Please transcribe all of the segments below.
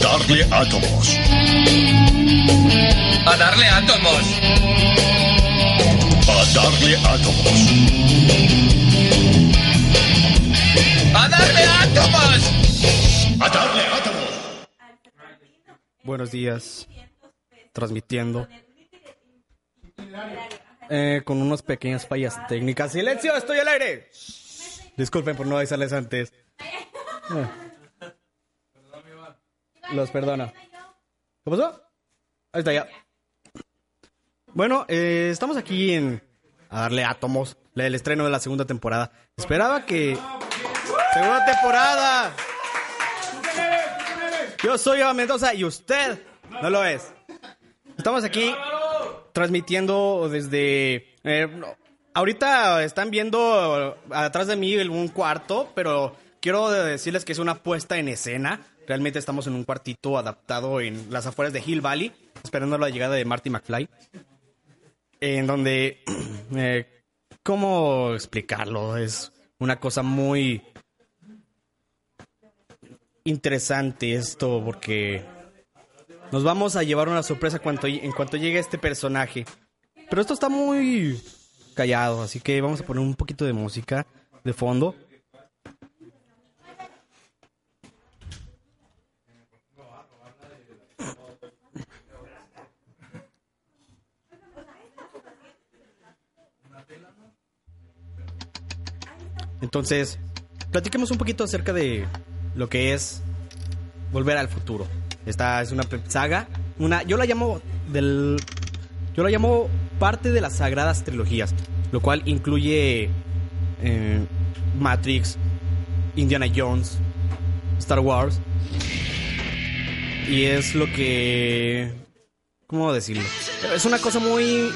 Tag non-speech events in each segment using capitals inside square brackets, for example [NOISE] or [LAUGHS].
darle átomos. A darle átomos. A darle átomos. A darle átomos. A darle átomos. Buenos días. Transmitiendo. Eh, con unas pequeñas fallas técnicas. ¡Silencio! ¡Estoy al aire! Disculpen por no avisarles antes. Eh. [LAUGHS] Los perdono. ¿Qué pasó? Ahí está ya. Bueno, eh, estamos aquí en a darle átomos, el estreno de la segunda temporada. Esperaba que segunda temporada. Yo soy Eva Mendoza y usted no lo es. Estamos aquí transmitiendo desde. eh, ahorita están viendo atrás de mí un cuarto, pero quiero decirles que es una puesta en escena. Realmente estamos en un cuartito adaptado en las afueras de Hill Valley, esperando la llegada de Marty McFly. En donde. [CLEARS THROAT] eh, ¿Cómo explicarlo? Es una cosa muy interesante esto porque nos vamos a llevar una sorpresa en cuanto llegue este personaje. Pero esto está muy callado, así que vamos a poner un poquito de música de fondo. Entonces, platiquemos un poquito acerca de lo que es Volver al futuro. Esta es una saga, una yo la llamo del yo la llamo parte de las sagradas trilogías, lo cual incluye eh, Matrix, Indiana Jones, Star Wars y es lo que ¿cómo decirlo? Es una cosa muy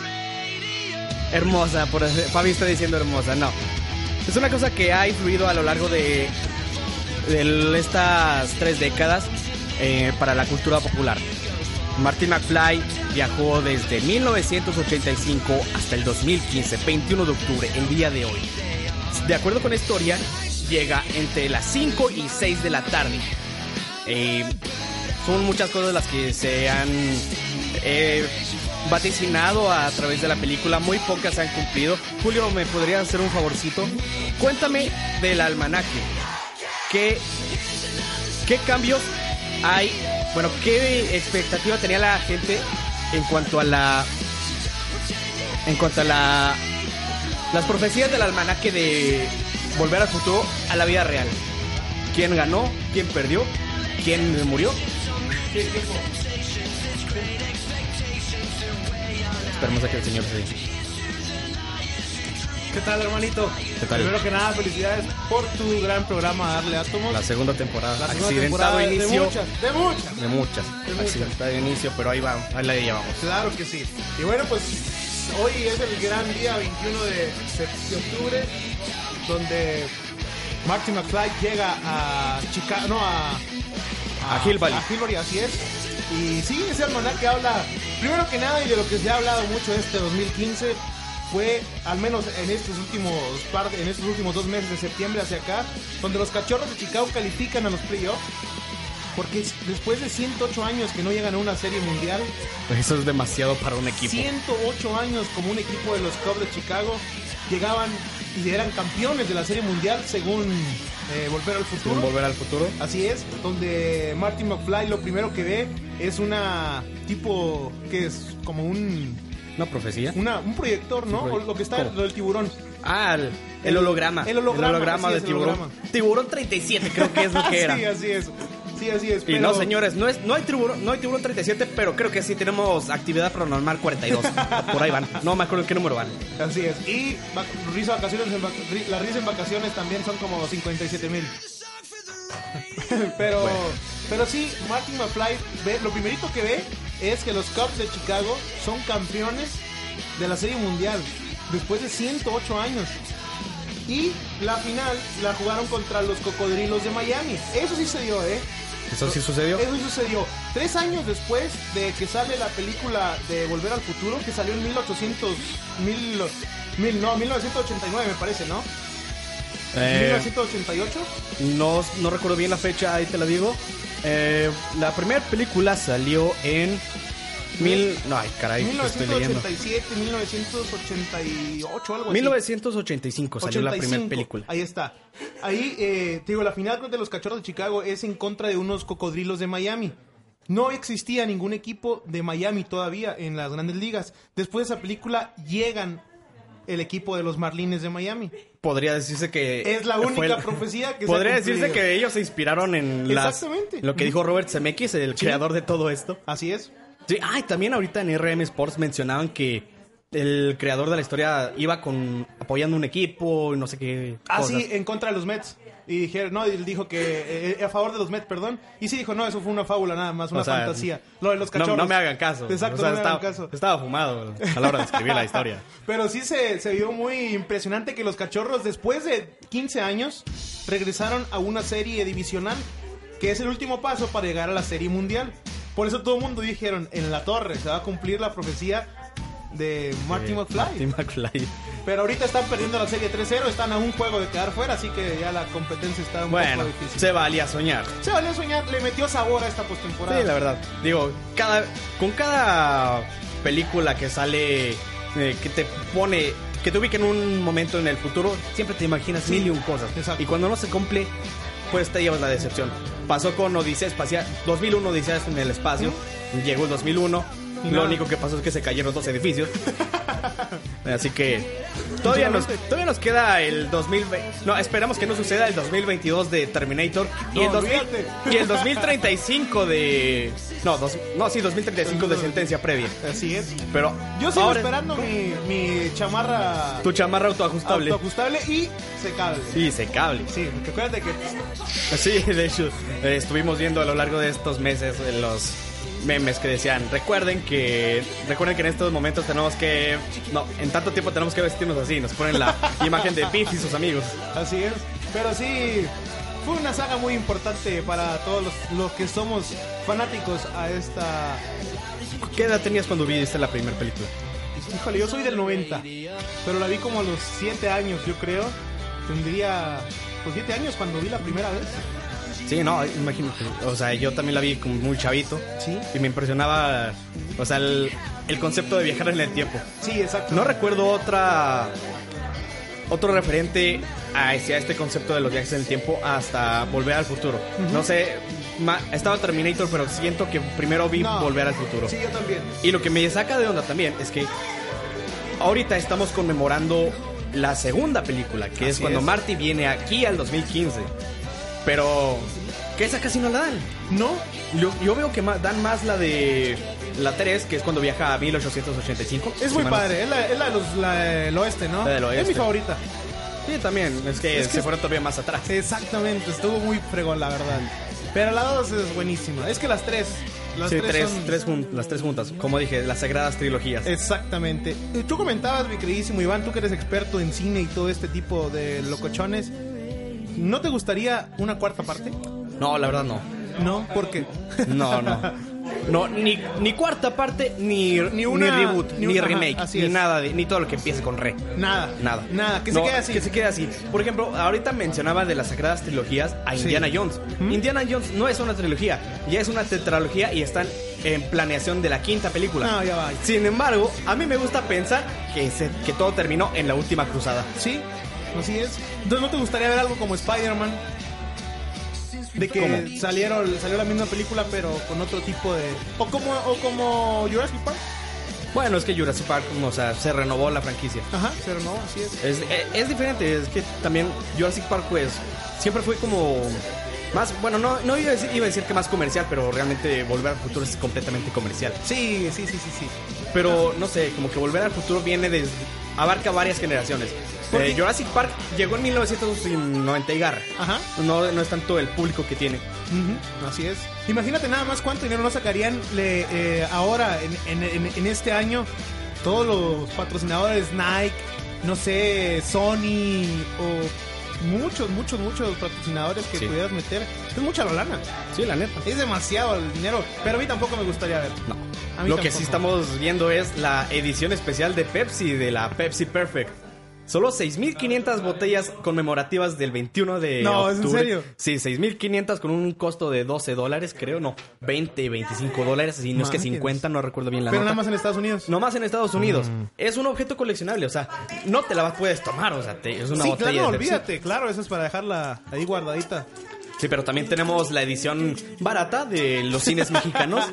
hermosa, por Fabi está diciendo hermosa, no. Es una cosa que ha influido a lo largo de, estas tres décadas eh, para la cultura popular. Martin McFly viajó desde 1985 hasta el 2015, 21 de octubre, el día de hoy. De acuerdo con la historia, llega entre las 5 y 6 de la tarde. Eh, son muchas cosas las que se han eh, vaticinado a través de la película, muy pocas se han cumplido. Julio, ¿me podrías hacer un favorcito? Cuéntame del almanaque. ¿Qué, qué cambios hay? Bueno, ¿qué expectativa tenía la gente en cuanto a la... En cuanto a la... Las profecías del almanaque de Volver al Futuro a la vida real. ¿Quién ganó? ¿Quién perdió? ¿Quién murió? Esperemos a que el señor se... ¿Qué tal, hermanito? ¿Qué tal? Primero que nada, felicidades por tu gran programa Darle Átomos. La segunda temporada. La segunda Accidentado temporada inicio. De muchas, de muchas. De muchas. De muchas. Accidentado inicio, pero ahí va, ahí la llevamos. Claro que sí. Y bueno, pues hoy es el gran día 21 de, de octubre, donde Marty McFly llega a Chicago, no, a, A Hill Valley. A Hill Valley, así es. Y sí, ese almanaque habla, primero que nada, y de lo que se ha hablado mucho este 2015, fue, al menos en estos últimos par, en estos últimos dos meses de septiembre hacia acá, donde los cachorros de Chicago califican a los playoffs. Porque es- después de 108 años que no llegan a una serie mundial, Eso es demasiado para un equipo. 108 años como un equipo de los Cubs de Chicago llegaban y eran campeones de la Serie Mundial según eh, Volver al Futuro. Volver al futuro. Así es, donde Martin McFly lo primero que ve es una tipo que es como un Una profecía. una, un proyector, ¿no? Un proye- O lo que está ¿Cómo? lo del tiburón. Ah, el, el holograma. El holograma, así de es, el tiburón. holograma. Tiburón 37 creo que es lo que [LAUGHS] era. sí, así es. Sí, así es. Y pero- no, señores, no, es, no, hay tiburón, no hay tiburón 37, pero creo que sí tenemos actividad paranormal 42. [LAUGHS] Por ahí van. No me acuerdo qué número van. Así es. Y risa vacaciones en vac- ri- la risa en vacaciones también son como 57 mil. [LAUGHS] pero, pero sí, Martin McFly ve, lo primerito que ve es que los Cubs de Chicago son campeones de la Serie Mundial después de 108 años. Y la final la jugaron contra los Cocodrilos de Miami. Eso sí se dio, ¿eh? ¿Eso sí sucedió? Eso sucedió. Tres años después de que sale la película de Volver al Futuro, que salió en 1800... Mil, mil- no, 1989 me parece, ¿no? Eh, 1988. no, no recuerdo bien la fecha, ahí te la digo. Eh, la primera película salió en mil, no, ay, caray, ¿qué estoy leyendo. 1987, 1988, algo así. 1985 salió la 85. primera película. Ahí está. Ahí, eh, te digo, la final de los Cachorros de Chicago es en contra de unos cocodrilos de Miami. No existía ningún equipo de Miami todavía en las grandes ligas. Después de esa película llegan el equipo de los Marlines de Miami. Podría decirse que Es la única profecía que se Podría ha decirse que ellos se inspiraron en las- Exactamente. lo que dijo Robert Zemeckis, el creador de todo esto. Así es. Sí, ay, también ahorita en RM Sports mencionaban que el creador de la historia iba con apoyando un equipo y no sé qué Ah, cosas. sí, en contra de los Mets. Y dijeron, no, él dijo que eh, a favor de los Mets, perdón. Y sí dijo, no, eso fue una fábula nada más, una O sea, fantasía. Lo de los No, cachorros. no me hagan caso. Exacto, O sea, no me estaba, hagan caso. estaba fumado a la hora de escribir la historia. [LAUGHS] Pero sí se, se vio muy impresionante que los cachorros, después de 15 años, regresaron a una serie divisional, que es el último paso para llegar a la serie mundial. Por eso todo el mundo dijeron, en la torre se va a cumplir la profecía de Marty Eh, McFly. Marty McFly. Pero ahorita están perdiendo la serie 3-0, están a un juego de quedar fuera, así que ya la competencia está un Bueno, poco difícil. se valía soñar. Se valió soñar, le metió sabor a esta postemporada. Sí, la verdad. Digo, cada, con cada película que sale, eh, que te pone, que te ubica en un momento en el futuro, siempre te imaginas Sí, mil y un cosas. exacto. Y cuando no se cumple, pues te llevas la decepción. Pasó con Odisea Espacial, 2001 Odisea en el espacio, llegó el 2001. Lo único que pasó es que se cayeron dos edificios. [LAUGHS] Así que todavía nos, todavía nos queda el 2020. No, esperamos que no suceda el 2022 de Terminator y, No, el 2000 olvídate. y el 2035 de. No, dos- no, sí, 2035 de sentencia previa. Así es. Pero Yo sigo ahora, esperando mi, mi chamarra Tu chamarra autoajustable. autoajustable y secable. Sí, secable. Sí, porque acuérdate que Sí, de hecho, eh, estuvimos viendo a lo largo de estos meses los memes que decían, recuerden que recuerden que en estos momentos tenemos que no, en tanto tiempo tenemos que vestirnos así, nos ponen la [LAUGHS] imagen de Biff y sus amigos. así es. Pero sí, fue una saga muy importante para todos los, los que somos fanáticos a esta... ¿Qué edad tenías cuando viste la primera película? Híjole, yo soy del 90, pero la vi como a los 7 años, yo creo. Tendría pues 7 años cuando vi la primera vez. Sí, no, imagínate, o sea, yo también la vi como muy chavito Sí. y me impresionaba, o sea, el, el concepto de viajar en el tiempo. Sí, exacto. No recuerdo otra otro referente hacia este concepto de los viajes en el tiempo hasta Volver al Futuro. No sé, ma- estaba Terminator, pero siento que primero vi No. Volver al Futuro. Sí, yo también. Y lo que me saca de onda también es que ahorita estamos conmemorando la segunda película, que es cuando es. Marty viene aquí al 2015. Pero que esa casi no la dan. ¿No? Yo, yo veo que ma- dan más la de la 3, que es cuando viaja a 1885. Es muy padre, es la, es la de los- la del oeste, ¿no? La del Es oeste. mi favorita. Sí, también. Es que, Es se es- fueron todavía más atrás. Exactamente, estuvo muy fregón, la verdad. Pero la 2 es buenísima. Es que las tres. Las Sí, tres, tres, son- tres jun- las tres juntas. Como dije, las sagradas trilogías. Exactamente. Y Tú comentabas, mi queridísimo Iván, tú que eres experto en cine y todo este tipo de locochones. ¿No te gustaría una cuarta parte? No, la verdad no. No, ¿por qué? No, no. No, ni, ni cuarta parte, ni, Ni una- ni reboot, ni una- remake, ni es. nada, de- ni todo lo que empiece con re. Nada. Nada. Nada, que se quede así. Que se quede así. Por ejemplo, ahorita mencionaba de las sagradas trilogías a Sí. Indiana Jones. Indiana Jones no es una trilogía, ya es una tetralogía y están en planeación de la quinta película. No, ya va. Sin embargo, a mí me gusta pensar que, se- que todo terminó en la última cruzada. Sí, así es. Entonces, ¿no te gustaría ver algo como Spider-Man? De que ¿Cómo? salieron, salió la misma película, pero con otro tipo de. O como, o como Jurassic Park. Bueno, es que Jurassic Park, o sea, se renovó la franquicia. Ajá, pero no, así es. Es, eh, es diferente, es que también Jurassic Park, pues, siempre fue como más, bueno, no, no iba, a decir, iba a decir que más comercial, pero realmente Volver al Futuro es completamente comercial. Sí, sí, sí, sí, sí. Pero, no sé, como que Volver al Futuro viene desde, abarca varias generaciones. ¿Por Eh? Jurassic Park llegó en 1990 y garra. Ajá. No, no es tanto el público que tiene. Ujú, Así es. Imagínate nada más cuánto dinero no sacarían le- eh, ahora, en- en este año, todos los patrocinadores Nike, no sé, Sony o muchos, muchos, muchos patrocinadores que Sí. pudieras meter. Es mucha la lana. Sí, la neta. Es demasiado el dinero. Pero a mí tampoco me gustaría ver. No. Lo que sí estamos viendo es la edición especial de Pepsi, de la Pepsi Perfect. Solo 6.500 botellas conmemorativas del 21 de No, ¿es en octubre. serio? Sí, 6.500 con un costo de 12 dólares, creo, no, 20, 25 dólares, y no es que Máquinas. 50, no recuerdo bien la Pero nota. nada más en Estados Unidos. No más en Estados Unidos. Mm. Es un objeto coleccionable, o sea, no te la puedes tomar, o sea, te- es una sí, botella claro, olvídate, claro, eso es para dejarla ahí guardadita. Sí, pero también tenemos la edición barata de los cines mexicanos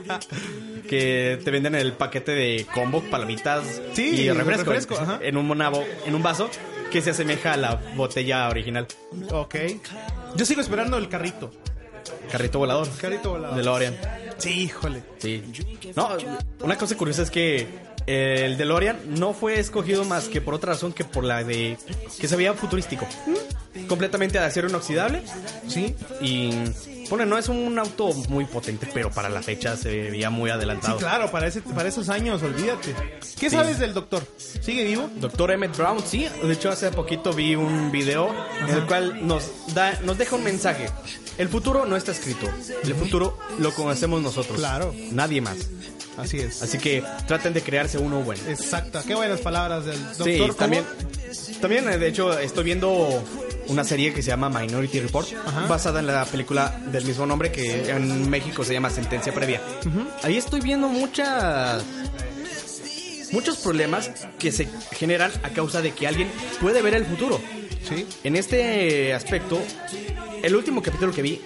que te venden el paquete de combo, palomitas Sí, y refresco, refresco, en un monavo, en un vaso que se asemeja a la botella original. Ok. Yo sigo esperando el carrito. Carrito volador. Carrito volador. De Lorian. Sí, híjole. Sí. No, una cosa curiosa es que el DeLorean no fue escogido más que por otra razón que por la de que se veía futurístico. Completamente de acero inoxidable Sí. y bueno, no es un auto muy potente, pero para la fecha se veía muy Sí, adelantado. claro, para, ese, para esos años, olvídate. ¿Qué Sí. sabes del doctor? ¿Sigue vivo? Doctor Emmett Brown, sí. De hecho, hace poquito vi un video en el cual nos da, nos deja un mensaje. El futuro no está escrito. El futuro lo conocemos nosotros. Claro. Nadie más. Así es. Así que traten de crearse uno bueno. Exacto. Qué buenas palabras del doctor. Sí, ¿Cómo? también. También, eh, de hecho, estoy viendo una serie que se llama Minority Report, Ajá. basada en la película del mismo nombre que en México se llama Sentencia Previa. Ahí estoy viendo muchas muchos problemas que se generan a causa de que alguien puede ver el futuro. Sí. En este aspecto, el último capítulo que vi,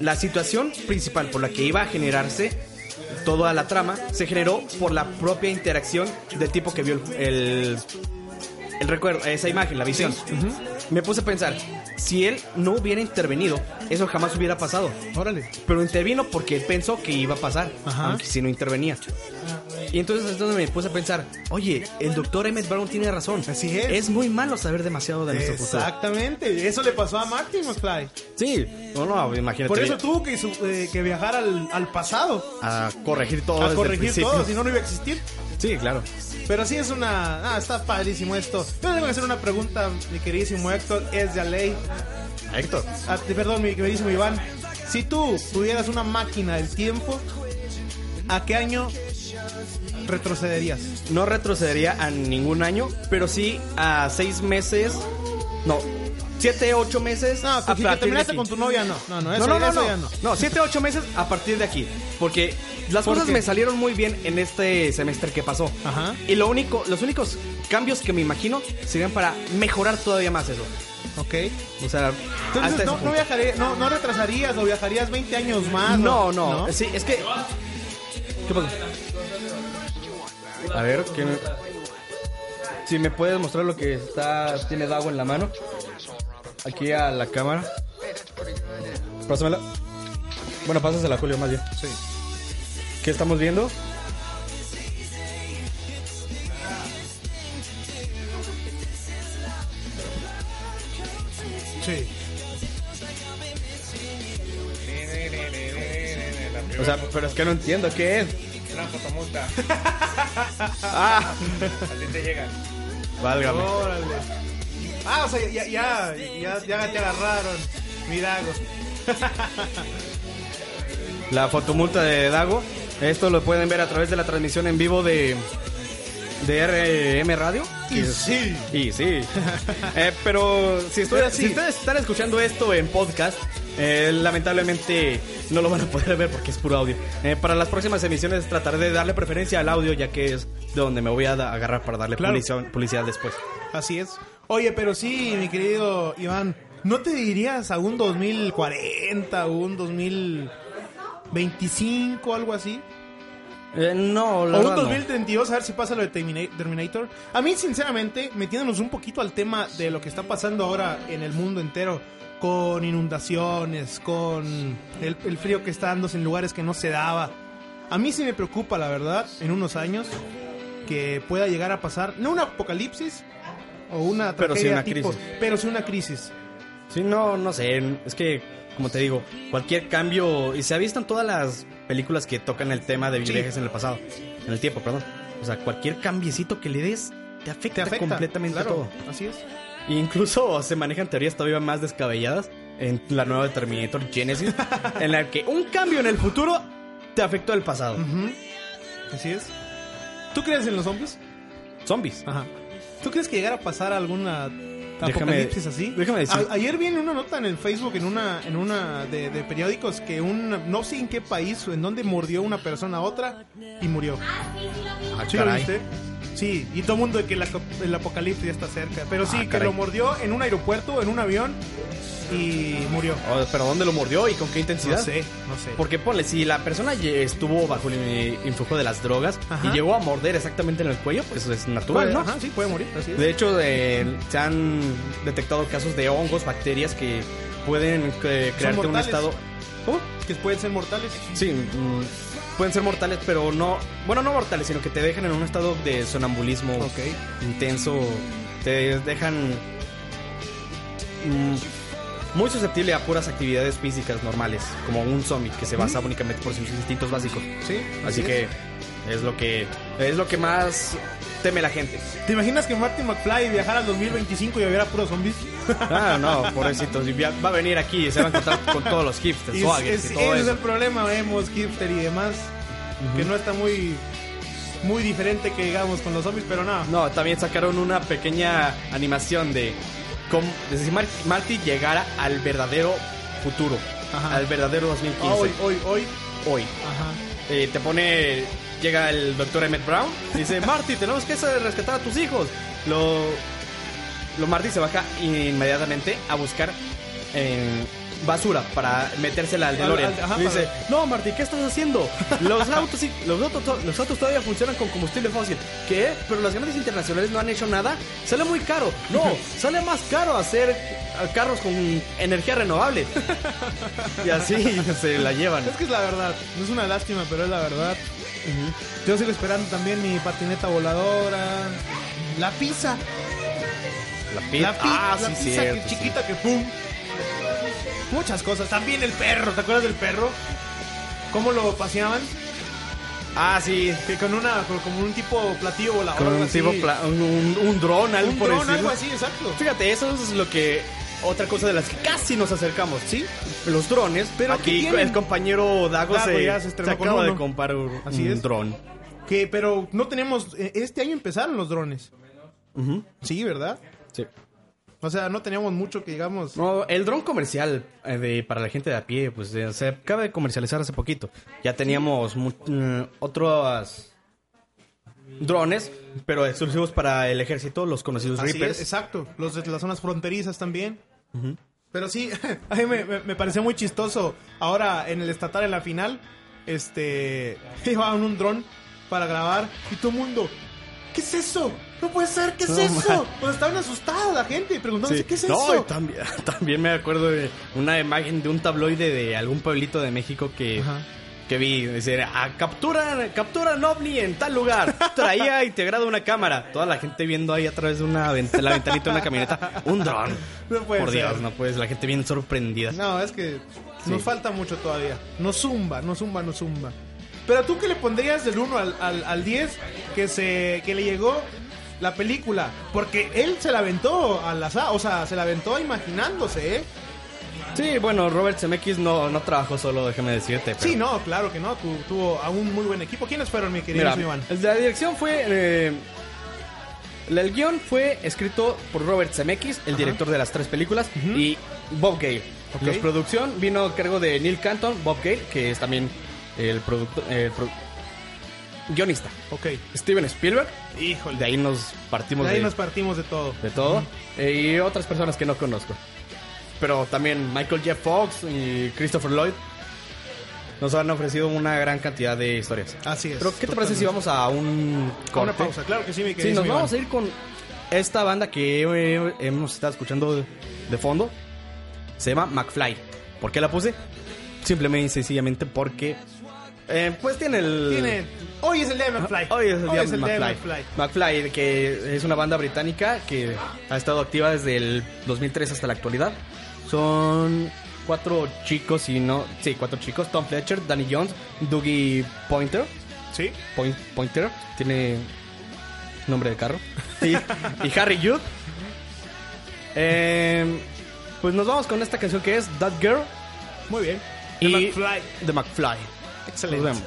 la situación principal por la que iba a generarse toda la trama se generó por la propia interacción del tipo que vio el, el, el recuerdo, esa imagen, la visión. Me puse a pensar, si él no hubiera intervenido, eso jamás hubiera pasado. Órale. Pero intervino porque él pensó que iba a pasar, Ajá. aunque si no intervenía. Y entonces es donde me puse a pensar, oye, el doctor Emmett Brown tiene razón. Así es. Es muy malo saber demasiado de nuestro futuro. Exactamente. Eso le pasó a Marty McFly. Sí, no, no, imagínate. Por eso tuvo que, eh, que viajar al, al pasado. A corregir todo. a desde el corregir todo, si no, no iba a existir. Sí, claro. Pero sí es una... Ah, está padrísimo esto. Yo tengo que hacer una pregunta, mi queridísimo Héctor, es de ley. Héctor. Ah, perdón, mi queridísimo Iván. Si tú tuvieras una máquina del tiempo, ¿a qué año retrocederías? No retrocedería a ningún año, pero sí a seis meses. No, siete, ocho meses. No, a si terminaste con tu novia, no. No, no, eso, no, no, no, eso no. ya no. No, siete, ocho meses a partir de aquí. Porque las ¿Por cosas qué? me salieron muy bien en este semestre que pasó. Ajá. Y lo único, los únicos cambios que me imagino serían para mejorar todavía más eso. Ok. O sea, Entonces, no, no, viajaré, no, no retrasarías o viajarías 20 años más. No, o- no, Sí, es que. ¿Qué pasó? A ver, ¿qué me- si me puedes mostrar lo que está tiene Dago en la mano. Aquí a la cámara. Pásamela. Bueno, pásasela Julio más bien. Sí. ¿Qué estamos viendo? Sí. O sea, pero es que no entiendo qué es. Una fotomulta. Ah, Así te llegan. válgame. Órale. Ah, o sea, ya, ya, ya, ya te agarraron. Mirago. La fotomulta de Dago. Esto lo pueden ver a través de la transmisión en vivo de de RM Radio. Y sí. Y sí. [LAUGHS] Eh, pero si, estoy- Pero sí. si ustedes están escuchando esto en podcast, eh, lamentablemente no lo van a poder ver porque es puro audio. Eh, para las próximas emisiones trataré de darle preferencia al audio, ya que es de donde me voy a agarrar para darle Claro. publicidad, publicidad después. Así es. Oye, pero sí, mi querido Iván, ¿no te dirías a un 2040 o un 2025 algo así? Eh, no, la O un verdad no. 2032, a ver si pasa lo de Termina- Terminator. A mí, sinceramente, metiéndonos un poquito al tema de lo que está pasando ahora en el mundo entero, con inundaciones, con el, el frío que está dándose en lugares que no se daba. A mí sí me preocupa, la verdad, en unos años, que pueda llegar a pasar, no un apocalipsis o una Pero sí tragedia una tipo, crisis. pero sí una crisis. Sí, no, no sé. Es que, como te digo, cualquier cambio. Y se ha visto en todas las películas que tocan el tema de Sí. viajes en el pasado. En el tiempo, perdón. O sea, cualquier cambiecito que le des te afecta, Te afecta completamente claro, todo. Así es. E incluso se manejan teorías todavía más descabelladas en la nueva Terminator Genesis. [LAUGHS] en la que un cambio en el futuro te afectó el pasado. Así es. ¿Tú crees en los zombies? Zombies. Ajá. ¿Tú crees que llegara a pasar alguna Déjame- apocalipsis así? déjame decir- A- ayer vi en una nota en el Facebook, en una, en una de, de periódicos, que un, no sé en qué país, o en donde mordió una persona a otra y murió. Ah, ¿Sí lo caray. viste? Sí, y todo el mundo de que el, apocalipsis ya está cerca. Pero sí, Ah, que lo mordió en un aeropuerto, en un avión, y murió. Oh, ¿Pero dónde lo mordió y con qué intensidad? No sé, no sé. Porque ponle, si la persona estuvo bajo el eh, influjo de las drogas Ajá. y llegó a morder exactamente en el cuello, pues es natural, ¿no? Ajá, sí, puede morir, así es. De hecho, eh, se han detectado casos de hongos, bacterias que pueden eh, crearte un estado... ¿Cómo? Que pueden ser mortales. Sí, mm, pueden ser mortales, pero no... Bueno, no mortales, sino que te dejan en un estado de sonambulismo intenso. Te dejan mm, muy susceptible a puras actividades físicas normales, como un zombie que se basa únicamente por sus instintos básicos. Sí, Así es. que es lo que es lo que más teme la gente. ¿Te imaginas que Martin McFly viajara al 2025 y hubiera puros zombies? [LAUGHS] Ah, no, pobrecito. si Va a venir aquí y se va a encontrar con todos los hipsters, Y es- y ese es el problema, vemos hipster y demás, que no está muy muy diferente que digamos con los zombies, pero no. No, también sacaron una pequeña animación de cómo de si Mar- Marty llegara al verdadero futuro, Ajá. al verdadero 2015. hoy, hoy, hoy. Hoy. Ajá. Eh, te pone. Llega el doctor Emmett Brown. y Dice: [LAUGHS] Marty, tenemos que rescatar a tus hijos. Lo. Lo Marty se baja inmediatamente a buscar eh, basura para metérsela al DeLorean. Al- al- ajá, y dice: No, Marty, ¿qué estás haciendo? [LAUGHS] Los autos, sí- los, autos, los autos todavía funcionan con combustible fósil. ¿Qué? Pero las grandes internacionales no han hecho nada. Sale muy caro. No, [LAUGHS] sale más caro hacer eh, carros con energía renovable. y así [LAUGHS] se la llevan. Es que es la verdad, no es una lástima, pero es la verdad. Yo sigo esperando también mi patineta voladora, la pizza, La pizza. la, pi- ah, la sí, pizza que sí. chiquita que pum. Muchas cosas, también el perro, ¿te acuerdas del perro? ¿Cómo lo paseaban? Ah, sí. Que con una, con, como un tipo platillo volador. Con un así. tipo pla- un, un, un dron, algo un por dron, decirlo. algo así, exacto. Fíjate, eso es lo que otra cosa de las que casi nos acercamos, ¿sí? Los drones, pero ¿Pero qué aquí el compañero Dago, Dago se, ya se se con de comprar un, Así un es. dron. Que, pero no tenemos, eh, este año empezaron los drones. Sí, ¿verdad? Sí. O sea, no teníamos mucho que digamos. No, el dron comercial eh, de, para la gente de a pie, pues se acaba de comercializar hace poquito. Ya teníamos mu- mm, otros drones, pero exclusivos para el ejército, los conocidos Así Reapers. es, exacto. Los de las zonas fronterizas también. Pero sí, [LAUGHS] a mí me, me- me pareció muy chistoso. Ahora en el estatal, en la final, este. [LAUGHS] Llevaban un dron para grabar y todo el mundo. ¿Qué es eso? No puede ser, ¿qué es No, eso? Pues estaban asustados la gente preguntándose, Sí. ¿qué es no, y eso? también, [LAUGHS] también me acuerdo de una imagen de un tabloide de algún pueblito de México que, Ajá. que vi. Decir, ah, captura, captura un ovni en tal lugar. Traía [LAUGHS] integrado una cámara. Toda la gente viendo ahí a través de una vent- la ventanita de una camioneta. Un dron. [LAUGHS] No puede Por ser. Dios, no puedes. La gente bien sorprendida. No, es que Sí. nos falta mucho todavía. No zumba, no zumba, no zumba. Pero tú qué le pondrías del 1 al, al, al 10 que se que le llegó la película, porque él se la aventó al azar, o sea, se la aventó imaginándose, ¿eh? Sí, bueno, Robert Zemeckis no, no trabajó solo, déjame decirte. pero- Sí, no, claro que no, tu- tuvo a un muy buen equipo. ¿Quiénes fueron, mi querido Mira, Iván? la dirección fue. eh, el guion fue escrito por Robert Zemeckis, el director de las tres películas, y Bob Gale. La producción vino a cargo de Neil Canton, Bob Gale, que es también el productor. pro- guionista. Ok. Steven Spielberg, Híjole. de ahí nos partimos De de, ahí nos partimos de todo. de todo. eh, y otras personas que no conozco. Pero también Michael Jeff Fox y Christopher Lloyd nos han ofrecido una gran cantidad de historias. Así es. Pero, ¿qué te parece si vamos a un A una corte? pausa? Claro que sí, mi Sí, nos vamos a ir con esta banda que hemos estado escuchando de fondo. Se llama McFly. ¿Por qué la puse? Simplemente y sencillamente porque... eh, pues tiene el... Tiene... Hoy es el día de McFly. Hoy es el día, de de McFly. McFly, que es una banda británica que ha estado activa desde el 2003 hasta la actualidad. Son cuatro chicos y no... Sí, cuatro chicos. Tom Fletcher, Danny Jones, Dougie Pointer. Sí. Point- Pointer. Tiene nombre de carro. Y, y Harry Judd. Eh, pues nos vamos con esta canción que es That Girl Muy bien. y De McFly. The McFly. Excelente.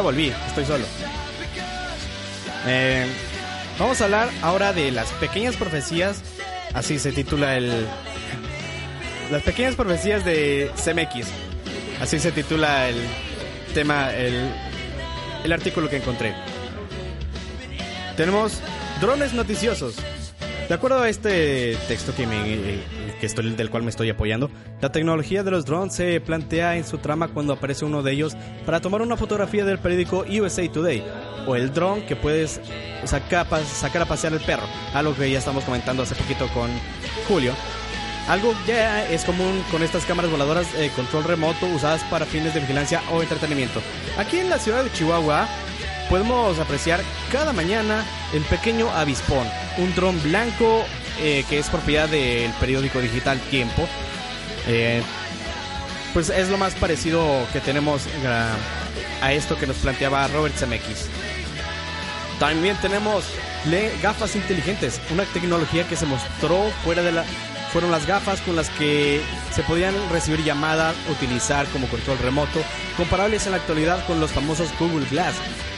Volví, estoy solo. Eh, vamos a hablar ahora de las pequeñas profecías. Así se titula el. Las pequeñas profecías de CMX. Así se titula el tema, el, el artículo que encontré. Tenemos drones noticiosos. De acuerdo a este texto que me, que estoy, del cual me estoy apoyando, la tecnología de los drones se plantea en su trama cuando aparece uno de ellos para tomar una fotografía del periódico USA Today, o el drone que puedes sacar, sacar a pasear el perro, algo que ya estamos comentando hace poquito con Julio. Algo ya es común con estas cámaras voladoras de control remoto usadas para fines de vigilancia o entretenimiento. Aquí en la ciudad de Chihuahua podemos apreciar cada mañana el pequeño avispón, un dron blanco eh, que es propiedad del periódico digital Tiempo. Eh, pues es lo más parecido que tenemos a, a esto que nos planteaba Robert Zemeckis. También tenemos le- gafas inteligentes, una tecnología que se mostró fuera de la fueron las gafas con las que se podían recibir llamadas, utilizar como control remoto, comparables en la actualidad con los famosos Google Glass,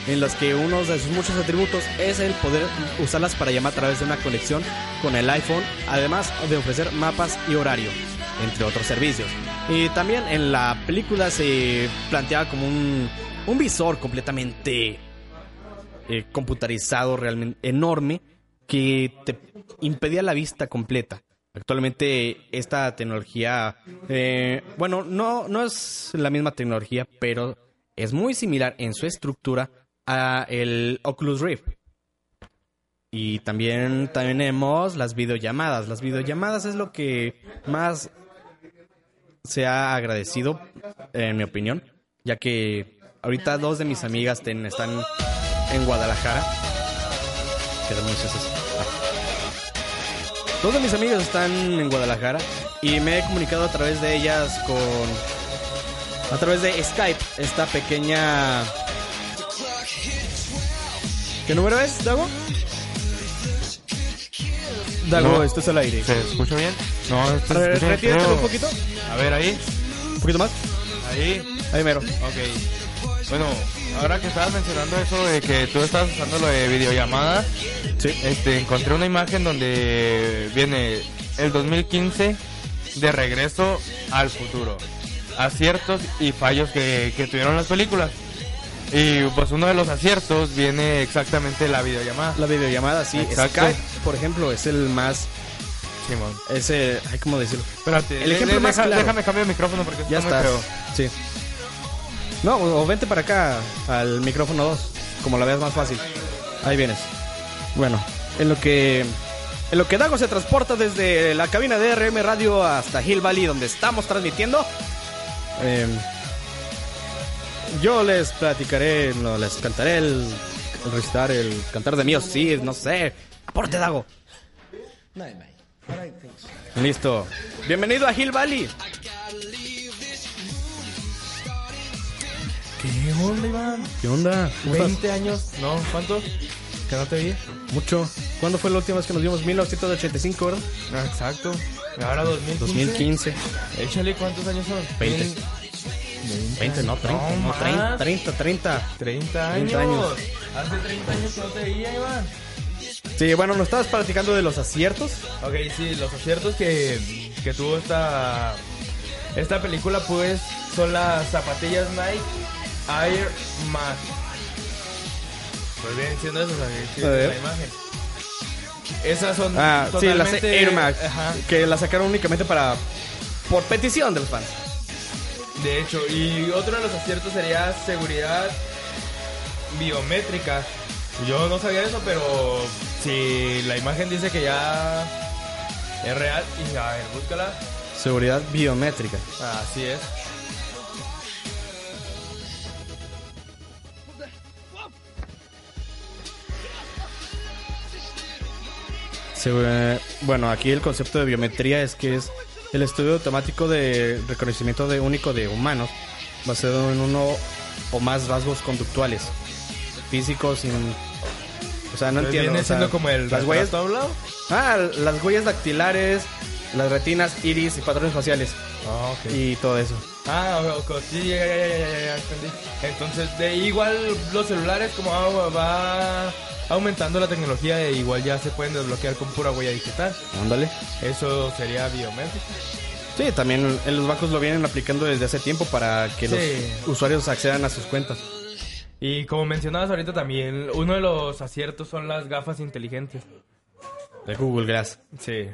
en los que uno de sus muchos atributos es el poder usarlas para llamar a través de una conexión con el iPhone, además de ofrecer mapas y horario, entre otros servicios. Y también en la película se planteaba como un, visor completamente eh, computarizado realmente enorme que te impedía la vista completa. Actualmente esta tecnología, eh, bueno, no, no es la misma tecnología, pero es muy similar en su estructura a el Oculus Rift. Y también tenemos las videollamadas. Las videollamadas es lo que más se ha agradecido, en mi opinión, ya que ahorita dos de mis amigas están en Guadalajara. ¿Qué demonios es? Dos de mis amigas están en Guadalajara y me he comunicado a través de ellas con... A través de Skype, esta pequeña... ¿Qué número es, Dago? Dago, No. esto es al aire. ¿Se escucha bien? No, esto Retírate feo. un poquito. A ver, ahí. Un poquito más. Ahí. Ahí mero. Ok. Bueno, ahora que estabas mencionando eso de que tú estás usando lo de videollamada, Sí. este, encontré una imagen donde viene el 2015 de regreso al futuro. Aciertos y fallos que, que tuvieron las películas. Y pues uno de los aciertos viene exactamente la videollamada. La videollamada, sí. Exacto. Skype, por ejemplo, es el más... Simón. Es el... ay, ¿Cómo decirlo? Espérate, El ejemplo de- más deja- claro. déjame cambiar el micrófono porque Ya está. Sí. No, o vente para acá al micrófono 2, como la veas más fácil. Ahí vienes. Bueno, en lo que en lo que Dago se transporta desde la cabina de RM Radio hasta Hill Valley donde estamos transmitiendo. eh, yo les platicaré, no, les cantaré el, el recitar, el cantar de mío, sí, no sé. Aporte Dago. Listo. Bienvenido a Hill Valley. ¿Qué onda, Iván? ¿Qué onda? ¿Cómo estás? 20 años, ¿no? ¿Cuántos? Que no te vi. Mucho. ¿Cuándo fue la última vez que nos vimos? 1985, ¿verdad? Ah, exacto. Ahora 2015. 2015. Échale, ¿cuántos años son? 20. Mil- 20, no, 30. No, No, más. 30, 30, 30. 30 años. 30 años. Hace 30 años que no te veía, Iván. Sí, bueno, nos estabas platicando de los aciertos. Ok, sí, los aciertos que, que tuvo esta, esta película, pues, son las zapatillas Nike Air Max. Pues bien, siendo eso, ver. la imagen. Esas son Ah, sí, las totalmente... Air Max. Ajá, Que las sacaron únicamente para. Por petición de los fans. de hecho. Y otro de los aciertos sería seguridad biométrica. Yo no sabía eso, pero si la imagen dice que ya es real, y a ver, búscala. Seguridad biométrica. Así es. Segura- Bueno, aquí el concepto de biometría es que es el estudio automático de reconocimiento de único de humanos, basado en uno o más rasgos conductuales, físicos, sin... O sea, no entiendo. Viene o sea, siendo como el las huellas, ah, las huellas dactilares, las retinas, iris y patrones faciales Ah, ok. y todo eso. Ah, ok, sí, ya, ya, ya, ya, ya, ya, entendí. Entonces, de igual los celulares, como va, va aumentando la tecnología, de igual ya se pueden desbloquear con pura huella digital. Ándale. Eso sería biométrico. Sí, también en los bancos lo vienen aplicando desde hace tiempo para que Sí. los usuarios accedan a sus cuentas. Y como mencionabas ahorita también, uno de los aciertos son las gafas inteligentes. De Google Glass. Sí.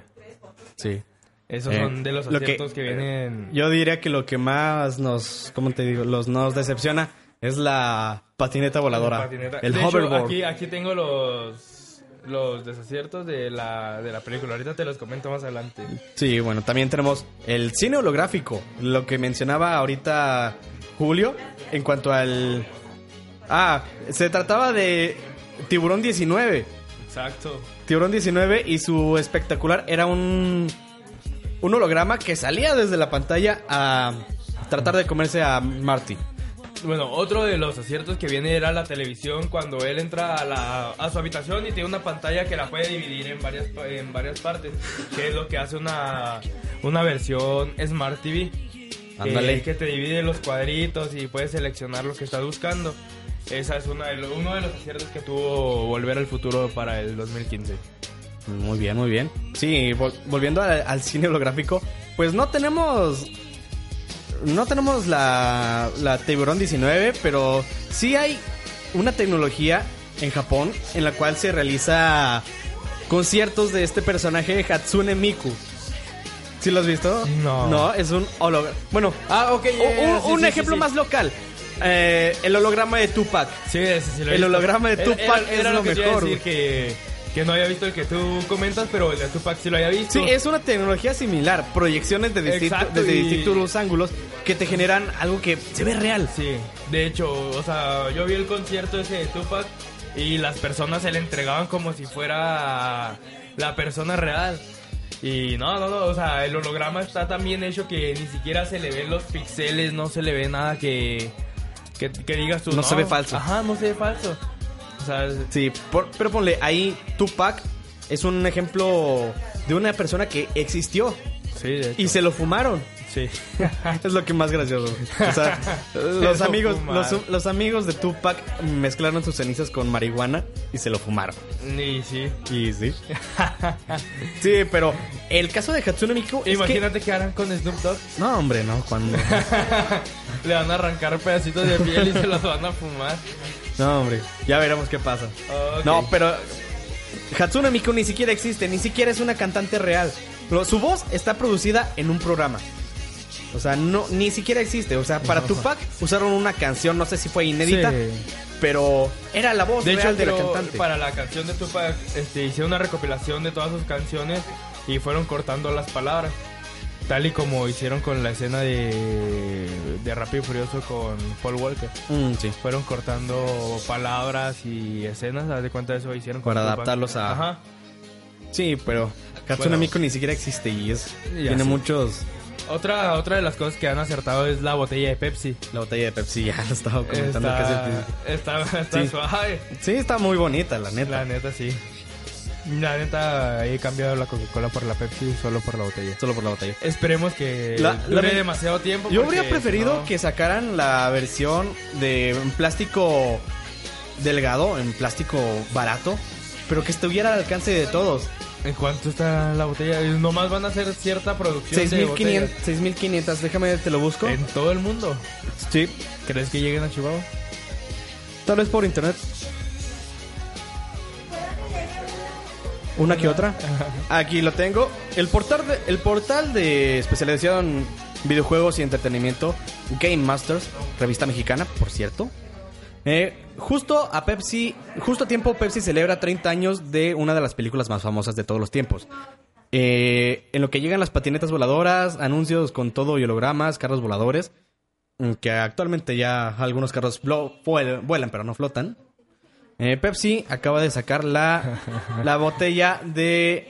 Sí. Esos Eh, son de los lo que- aciertos que, vienen. Yo diría que lo que más nos, ¿cómo te digo? Los nos decepciona es la patineta voladora. Patineta. El De hecho, hoverboard. aquí, aquí tengo los los desaciertos de la, de la película. Ahorita te los comento más adelante. Sí, bueno, también tenemos el cine holográfico, lo que mencionaba ahorita Julio en cuanto al... Ah, se trataba de Tiburón 19. Exacto. Tiburón 19 y su espectacular era un, un holograma que salía desde la pantalla a tratar de comerse a Marty. Bueno, otro de los aciertos que viene era la televisión cuando él entra a, la, a su habitación y tiene una pantalla que la puede dividir en varias, en varias partes, que es lo que hace una, una versión Smart TV. que- Ándale. Que, te divide los cuadritos y puedes seleccionar lo que estás buscando. Esa es una de uno de los aciertos que tuvo Volver al Futuro para el 2015. Muy bien, muy bien. Sí, vol- volviendo al, al cine holográfico, pues no tenemos... No tenemos la, la Tiburón 19, pero sí hay una tecnología en Japón en la cual se realiza conciertos de este personaje Hatsune Miku. ¿Sí lo has visto? No. No, es un holograma. Bueno, Ah, ok. un, un ejemplo más local. Eh, el holograma de Tupac. Sí, ese sí lo he El visto. holograma de Tupac era- es era lo que te iba a mejor, decir que, que no había visto el que tú comentas, pero el de Tupac sí lo había visto. Sí, es una tecnología similar. Proyecciones de distinto- Exacto, desde y- distintos ángulos que te generan algo que se ve real. Sí, de hecho, o sea, yo vi el concierto ese de Tupac y las personas se le entregaban como si fuera la persona real. Y no, no, no, o sea, el holograma está tan bien hecho que ni siquiera se le ven los pixeles, no se le ve nada que, que, que digas tú. No se ve falso. Ajá, no se ve falso. O sea, Sí, por- pero ponle, ahí Tupac es un ejemplo de una persona que existió sí, de hecho. y se lo fumaron. Sí. [LAUGHS] Es lo que más gracioso. O sea, [LAUGHS] los lo amigos, los, amigos de Tupac mezclaron sus cenizas con marihuana y se lo fumaron. y sí. Y sí. [LAUGHS] Sí, pero el caso de Hatsune Miku es que... Imagínate que harán con Snoop Dogg. No, hombre, no, cuando... Le van a arrancar pedacitos de piel y se los van a fumar. No, hombre, ya veremos qué pasa. No, pero Hatsune Miku ni siquiera existe, ni siquiera es una cantante real. Su voz está producida en un programa. O sea, no, ni siquiera existe. O sea, para Tupac usaron una canción, no sé si fue inédita, Sí. pero era la voz De hecho, de la cantante. para la canción de Tupac este, hicieron una recopilación de todas sus canciones y fueron cortando las palabras. Tal y como hicieron con la escena de, de Rápido y Furioso con Paul Walker. Mm, sí. Fueron cortando palabras y escenas, haz de cuenta de eso hicieron con Para Tupac. adaptarlos a- Ajá. Sí, pero Hatsune Bueno. Ni siquiera existe y es tiene muchos Otra, otra de las cosas que han acertado es la botella de Pepsi. la botella de Pepsi ya lo estaba comentando Está, principio. está, está Sí. suave. Sí, está muy bonita, la neta. La neta, sí. La neta, he cambiado la Coca-Cola por la Pepsi solo por la botella. Solo por la botella. Esperemos que La- dure la- demasiado tiempo. Yo habría preferido no- que sacaran la versión de en plástico delgado, en plástico barato, pero que estuviera al alcance de todos. ¿En cuánto está la botella? Nomás van a hacer cierta producción de 6500, botellas 6500, déjame te lo busco. en todo el mundo. Sí, ¿Crees que lleguen a Chihuahua? tal vez por internet. Una que otra. Aquí lo tengo. El portal de, el portal de especialización en videojuegos y entretenimiento Game Masters, revista mexicana, por cierto. Eh, justo a Pepsi, justo a tiempo Pepsi celebra 30 años de una de las películas más famosas de todos los tiempos. Eh, en lo que llegan las patinetas voladoras, anuncios con todo y hologramas, carros voladores, mm, que actualmente ya algunos carros vuelan pero no flotan. Eh, Pepsi acaba de sacar la, [LAUGHS] la botella de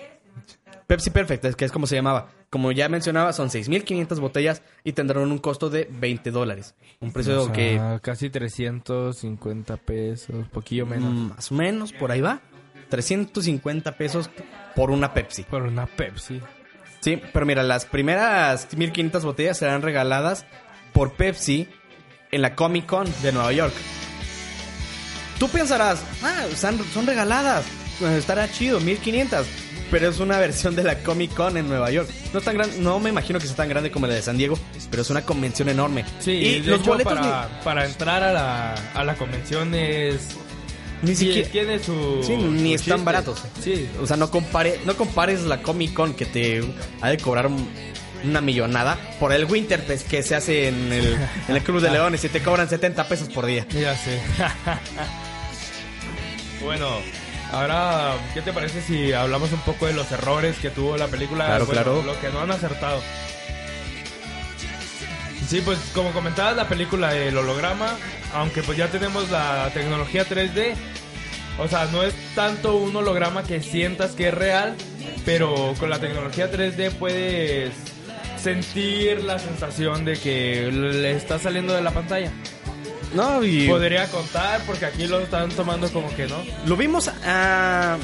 Pepsi Perfect, que es como se llamaba. Como ya mencionaba, son 6.500 botellas y tendrán un costo de 20 dólares. Un precio O sea, que Casi 350 pesos, poquillo menos. mm, más o menos por ahí va. 350 pesos por una Pepsi. Por una Pepsi. Sí, pero mira, las primeras 1500 botellas serán regaladas por Pepsi en la Comic Con de Nueva York. Tú pensarás, ah, son, son regaladas, pues estará chido, 1500. Pero es una versión de la Comic Con en Nueva York. No es tan gran, no me imagino que sea tan grande como la de San Diego, pero es una convención enorme. Sí, y los hecho, boletos para, para entrar a la, a la convención es... ni, siquiera tiene su... Sí, ni su están chiste. baratos. Sí, O sea, no, compare, no compares la Comic Con que te ha de cobrar un- una millonada por el Winterfest que se hace en el, en el Club de Leones y te cobran 70 pesos por día. ya sé. [LAUGHS] bueno, ahora, ¿qué te parece si hablamos un poco de los errores que tuvo la película? Claro, Bueno, claro. Lo que no han acertado. Sí, pues como comentabas, la película El holograma, aunque pues ya tenemos la tecnología 3D, o sea, no es tanto un holograma que sientas que es real, pero con la tecnología 3D puedes sentir la sensación de que le está saliendo de la pantalla. No, y Podría contar porque aquí lo están tomando como que no. lo vimos ah,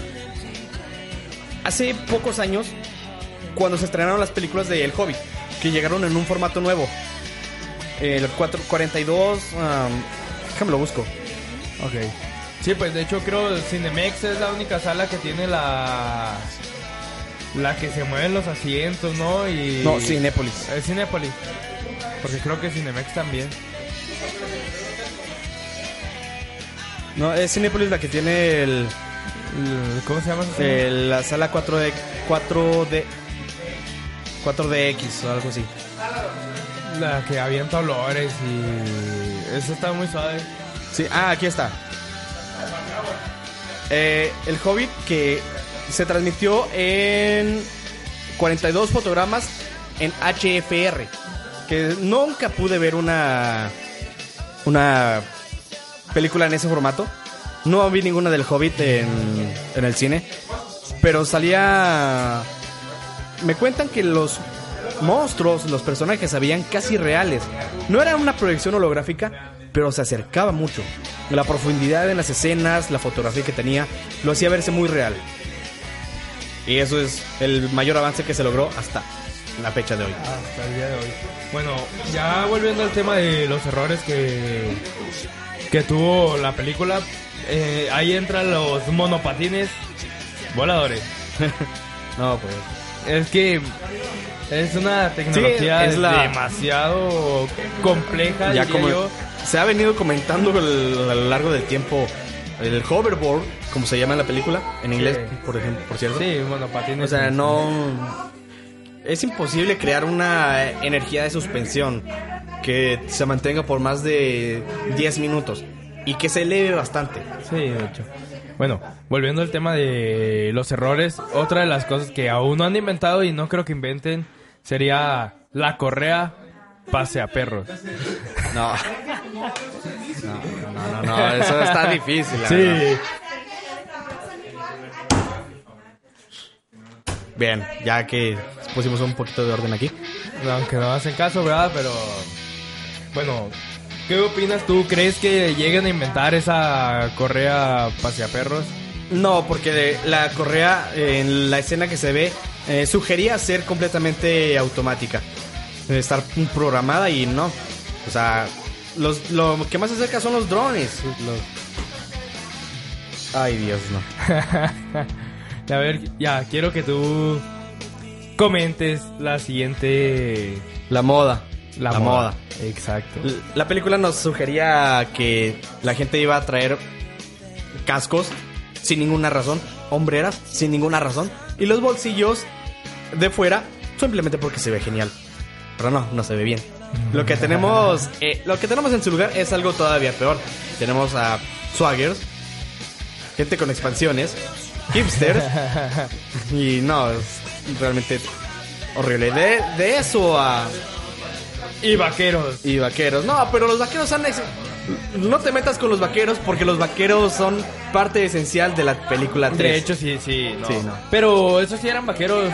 hace pocos años cuando se estrenaron las películas de El Hobbit, que llegaron en un formato nuevo. El 442, ah, déjame lo busco. Ok. Sí, pues de hecho creo Cinemex es la única sala que tiene la la que se mueven los asientos, ¿no? Y No, Cinépolis. Es Cinépolis. Porque creo que Cinemex también. No, es Cinépolis la que tiene el, El- ¿Cómo se llama? el- la sala 4D 4D 4DX o algo así. La que avienta olores y eso está muy suave. Sí, ah, aquí está. Eh, el Hobbit que se transmitió en 42 fotogramas en HFR. Que nunca pude ver una una película en ese formato. No vi ninguna del Hobbit en, el cine. Pero salía... Me cuentan que los monstruos, los personajes se veían casi reales. No era una proyección holográfica, pero se acercaba mucho. La profundidad en las escenas, la fotografía que tenía, lo hacía verse muy real. Y eso es el mayor avance que se logró hasta la fecha de hoy. Hasta el día de hoy. Bueno, ya volviendo al tema de los errores que, que tuvo la película, eh, ahí entran los monopatines voladores. [LAUGHS] No, pues. Es que es una tecnología es la- demasiado compleja, Ya diría como yo. se ha venido comentando el- a lo largo del tiempo, el hoverboard, como se llama en la película, en inglés, Sí. por ejemplo, por cierto. Sí, monopatines. O sea, no. Es imposible crear una energía de suspensión que se mantenga por más de 10 minutos y que se eleve bastante. Sí, de hecho. Bueno, volviendo al tema de los errores, otra de las cosas que aún no han inventado y no creo que inventen sería la correa pase a perros. [LAUGHS] No. No, no, no, no, eso está difícil. la verdad. Bien, ya que pusimos un poquito de orden aquí. Aunque no hacen caso, ¿verdad? Pero bueno, ¿qué opinas tú? ¿Crees que lleguen a inventar esa correa pase a perros? No, porque de- la correa eh, en la escena que se ve eh, sugería ser completamente automática. Eh, Estar programada y no. O sea, los, lo que más se acerca son los drones. Los- Ay, Dios, no. [LAUGHS] A ver, ya, quiero que tú comentes la siguiente... La moda. La, moda. Exacto. La película nos sugería que la gente iba a traer cascos sin ninguna razón, hombreras sin ninguna razón, y los bolsillos de fuera simplemente porque se ve genial. Pero no, no se ve bien. Lo que tenemos, eh, lo que tenemos en su lugar es algo todavía peor. Tenemos a swaggers, gente con expansiones, hipsters, [LAUGHS] y no, es realmente horrible. De, de eso a Y vaqueros. y vaqueros. No, pero los vaqueros son... ex- No te metas con los vaqueros porque los vaqueros son parte esencial de la película 3. De hecho, sí, sí, no. Sí, no. Pero esos sí eran vaqueros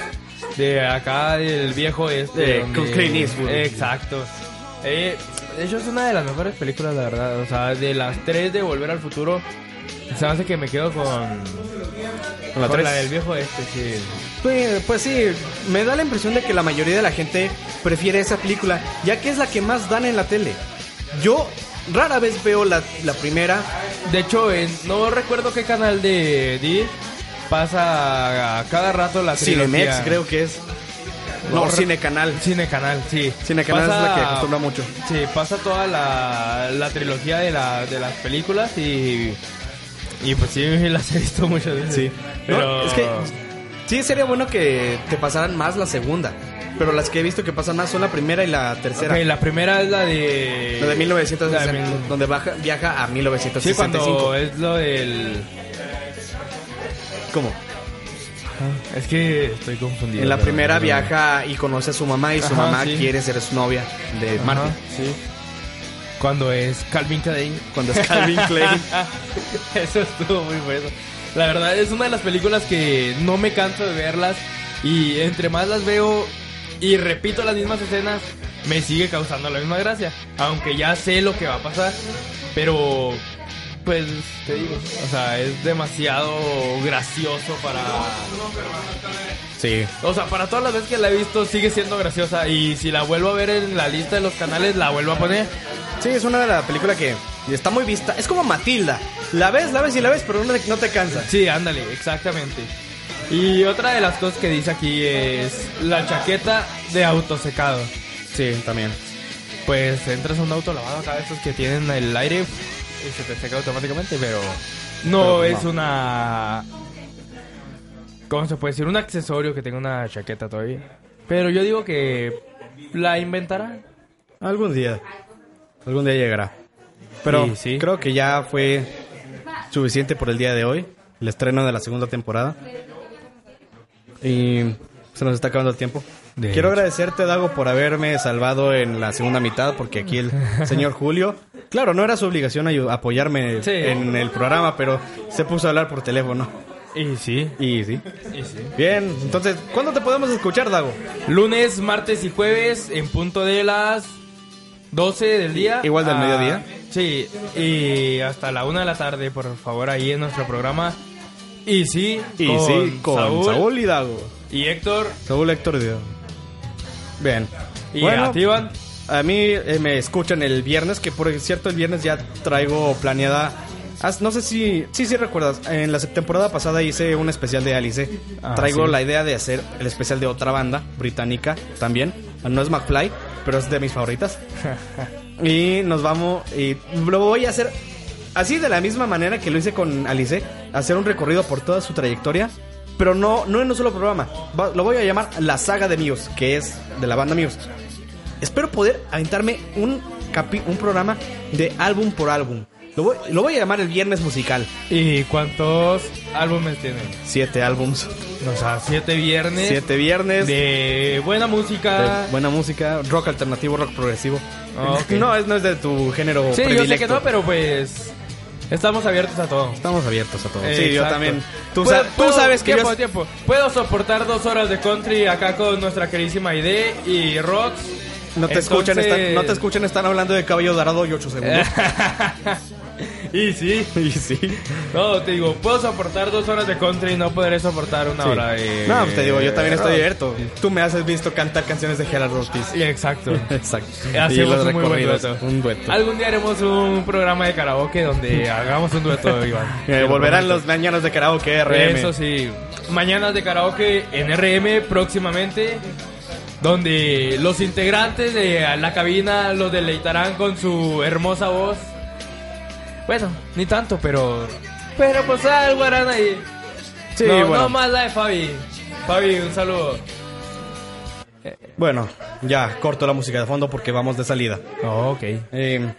de acá, del viejo este. De donde- Clint Eastwood. Exacto. Eh, de hecho, es una de las mejores películas, la verdad. O sea, de las tres de Volver al Futuro, se me hace que me quedo con. Con la Con 3. la del viejo este, sí. Pues, pues sí, me da la impresión de que la mayoría de la gente prefiere esa película, ya que es la que más dan en la tele. Yo rara vez veo la, la primera. De hecho, en- no recuerdo qué canal de D pasa a cada rato la Cinemex, trilogía. creo que es. No, No, Cine Canal. Cine Canal, sí. Cine Canal es la Pasa- que acostumbra mucho. Sí, pasa toda la, la trilogía de, la, de las películas y. Y pues sí, [LAUGHS] las he visto muchas veces. Sí. Pero. Es que sí sería bueno que te pasaran más la segunda. Pero las que he visto que pasan más son la primera y la tercera. Ok, la primera es la de. La de 1960, la de mil- donde baja, viaja a Sí, 1965. cuando es lo del. ¿Cómo? Es que estoy confundido. En la primera viaja y conoce a su mamá y su Ajá, mamá sí. quiere ser su novia de Ajá, Marty. sí. Cuando es Calvin Klein. Cuando es Calvin Klein. [LAUGHS] Eso estuvo muy bueno. La verdad es una de las películas que no me canso de verlas y entre más las veo y repito las mismas escenas, me sigue causando la misma gracia. Aunque ya sé lo que va a pasar, pero pues te digo, o sea, es demasiado gracioso para Sí. o sea, para todas las veces que la he visto sigue siendo graciosa y si la vuelvo a ver en la lista de los canales la vuelvo a poner. Sí, es una de las películas que está muy vista. Es como Matilda. La ves, la ves y la ves, pero no te, no te cansa. Sí, ándale, exactamente. Y otra de las cosas que dice aquí es la chaqueta de autosecado. Sí, también. Pues entras a un auto lavado acá, estos que tienen el aire y se te seca automáticamente, pero no Pero es no. una... ¿Cómo se puede decir? Un accesorio que tenga una chaqueta todavía. Pero yo digo que la inventarán. Algún día. Algún día llegará. Pero Sí, sí. creo que ya fue suficiente por el día de hoy. El estreno de la segunda temporada. Y se nos está acabando el tiempo. De Quiero hecho. agradecerte, Dago, por haberme salvado en la segunda mitad, porque aquí el [LAUGHS] señor Julio, claro, no era su obligación apoyarme Sí. en el programa, pero se puso a hablar por teléfono. Y sí, Y sí. y sí. Bien, entonces, ¿cuándo te podemos escuchar, Dago? Lunes, martes y jueves en punto de las 12 del día. Igual del mediodía. Sí, y hasta la 1 de la tarde, por favor, ahí en nuestro programa. Y sí, Y sí, con Saúl, y Dago. y Héctor Saúl Héctor y Dago. Bien. y Bueno, a ti, Iván. A mí eh, me escuchan el viernes, que por cierto el viernes ya traigo planeada... No sé si... Sí, sí recuerdas. En la temporada pasada hice un especial de Alice. Ah, traigo sí. la idea de hacer el especial de otra banda británica también. No es McFly, pero es de mis favoritas. [LAUGHS] y nos vamos... Y lo voy a hacer así de la misma manera que lo hice con Alice. Hacer un recorrido por toda su trayectoria. Pero no, no en un solo programa. Va- lo voy a llamar La Saga de Muse, que es de la banda Muse. Espero poder aventarme un, capi- un programa de álbum por álbum. Lo voy, lo voy a llamar el viernes musical. ¿Y cuántos álbumes tienen? Siete álbums. O sea, siete viernes Siete viernes. de buena música. de buena música, rock alternativo, rock progresivo. Ah, ok. No, es, no es de tu género sí, yo sé predilecto. que no, pero pues estamos abiertos a todo. Estamos abiertos a todo. Eh, sí, yo también. Tú, Puedo- sa- tú sabes que tiempo, yo... tiempo. Puedo soportar dos horas de country acá con nuestra queridísima ID y Rox. No te, escuchan, están, no te escuchan, están hablando de cabello dorado y 8 segundos. [LAUGHS] y sí, [LAUGHS] y sí. no, te digo, puedo soportar dos horas de country y no podré soportar una Sí. hora de. No, pues te digo, yo también estoy abierto. Tú me has visto cantar canciones de Gerard Ortiz. Sí, exacto. [LAUGHS] Exacto. [LAUGHS] Hacemos Y un muy buen dueto. Un dueto. Algún día haremos un programa de karaoke donde hagamos un dueto, Iván. Eh, volverán los mañanas de karaoke RM. Eso sí. Mañanas de karaoke en RM próximamente. Donde los integrantes de la cabina los deleitarán con su hermosa voz. Bueno, ni tanto, pero. Pero pues algo harán ahí. Sí, no, bueno. no más la de Fabi. Fabi, un saludo. Bueno, ya corto la música de fondo porque vamos de salida. Oh, ok. Eh,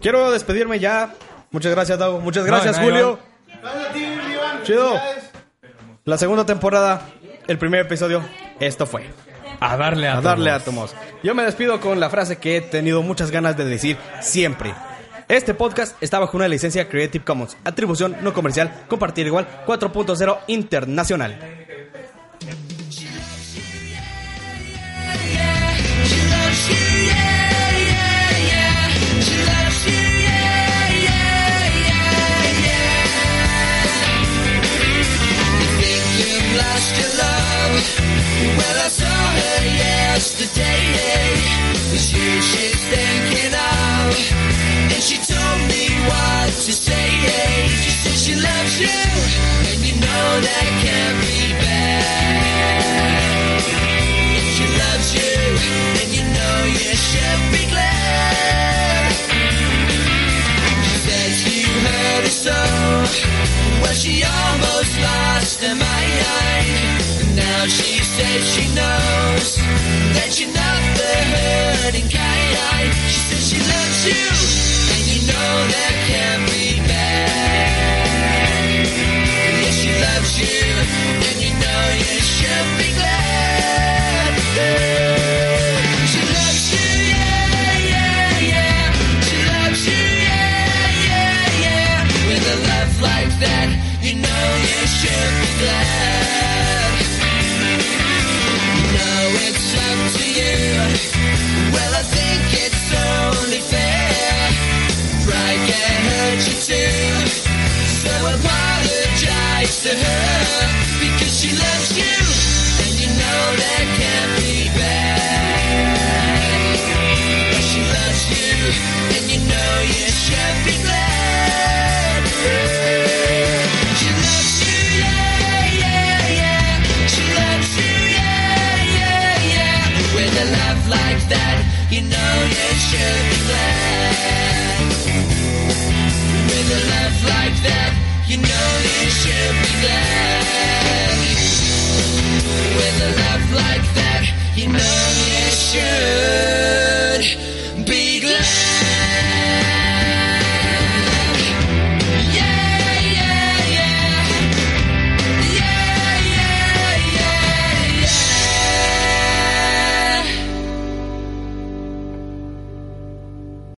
quiero despedirme ya. Muchas gracias, Dago. Muchas gracias, Julio. Chido. La segunda temporada, el primer episodio, esto fue. A darle a, A darle átomos. Yo me despido con la frase que he tenido muchas ganas de decir siempre. Este podcast está bajo una licencia Creative Commons, atribución no comercial, compartir igual 4.0 internacional. yesterday And she told me what to say. She said she loves you, and you know that can't be bad. If she loves you, then you know you should be glad. She says you hurt her so. Well, she almost lost her mind. And now she says she knows that you're not the hurting kind. She says she loves you no, that can't be.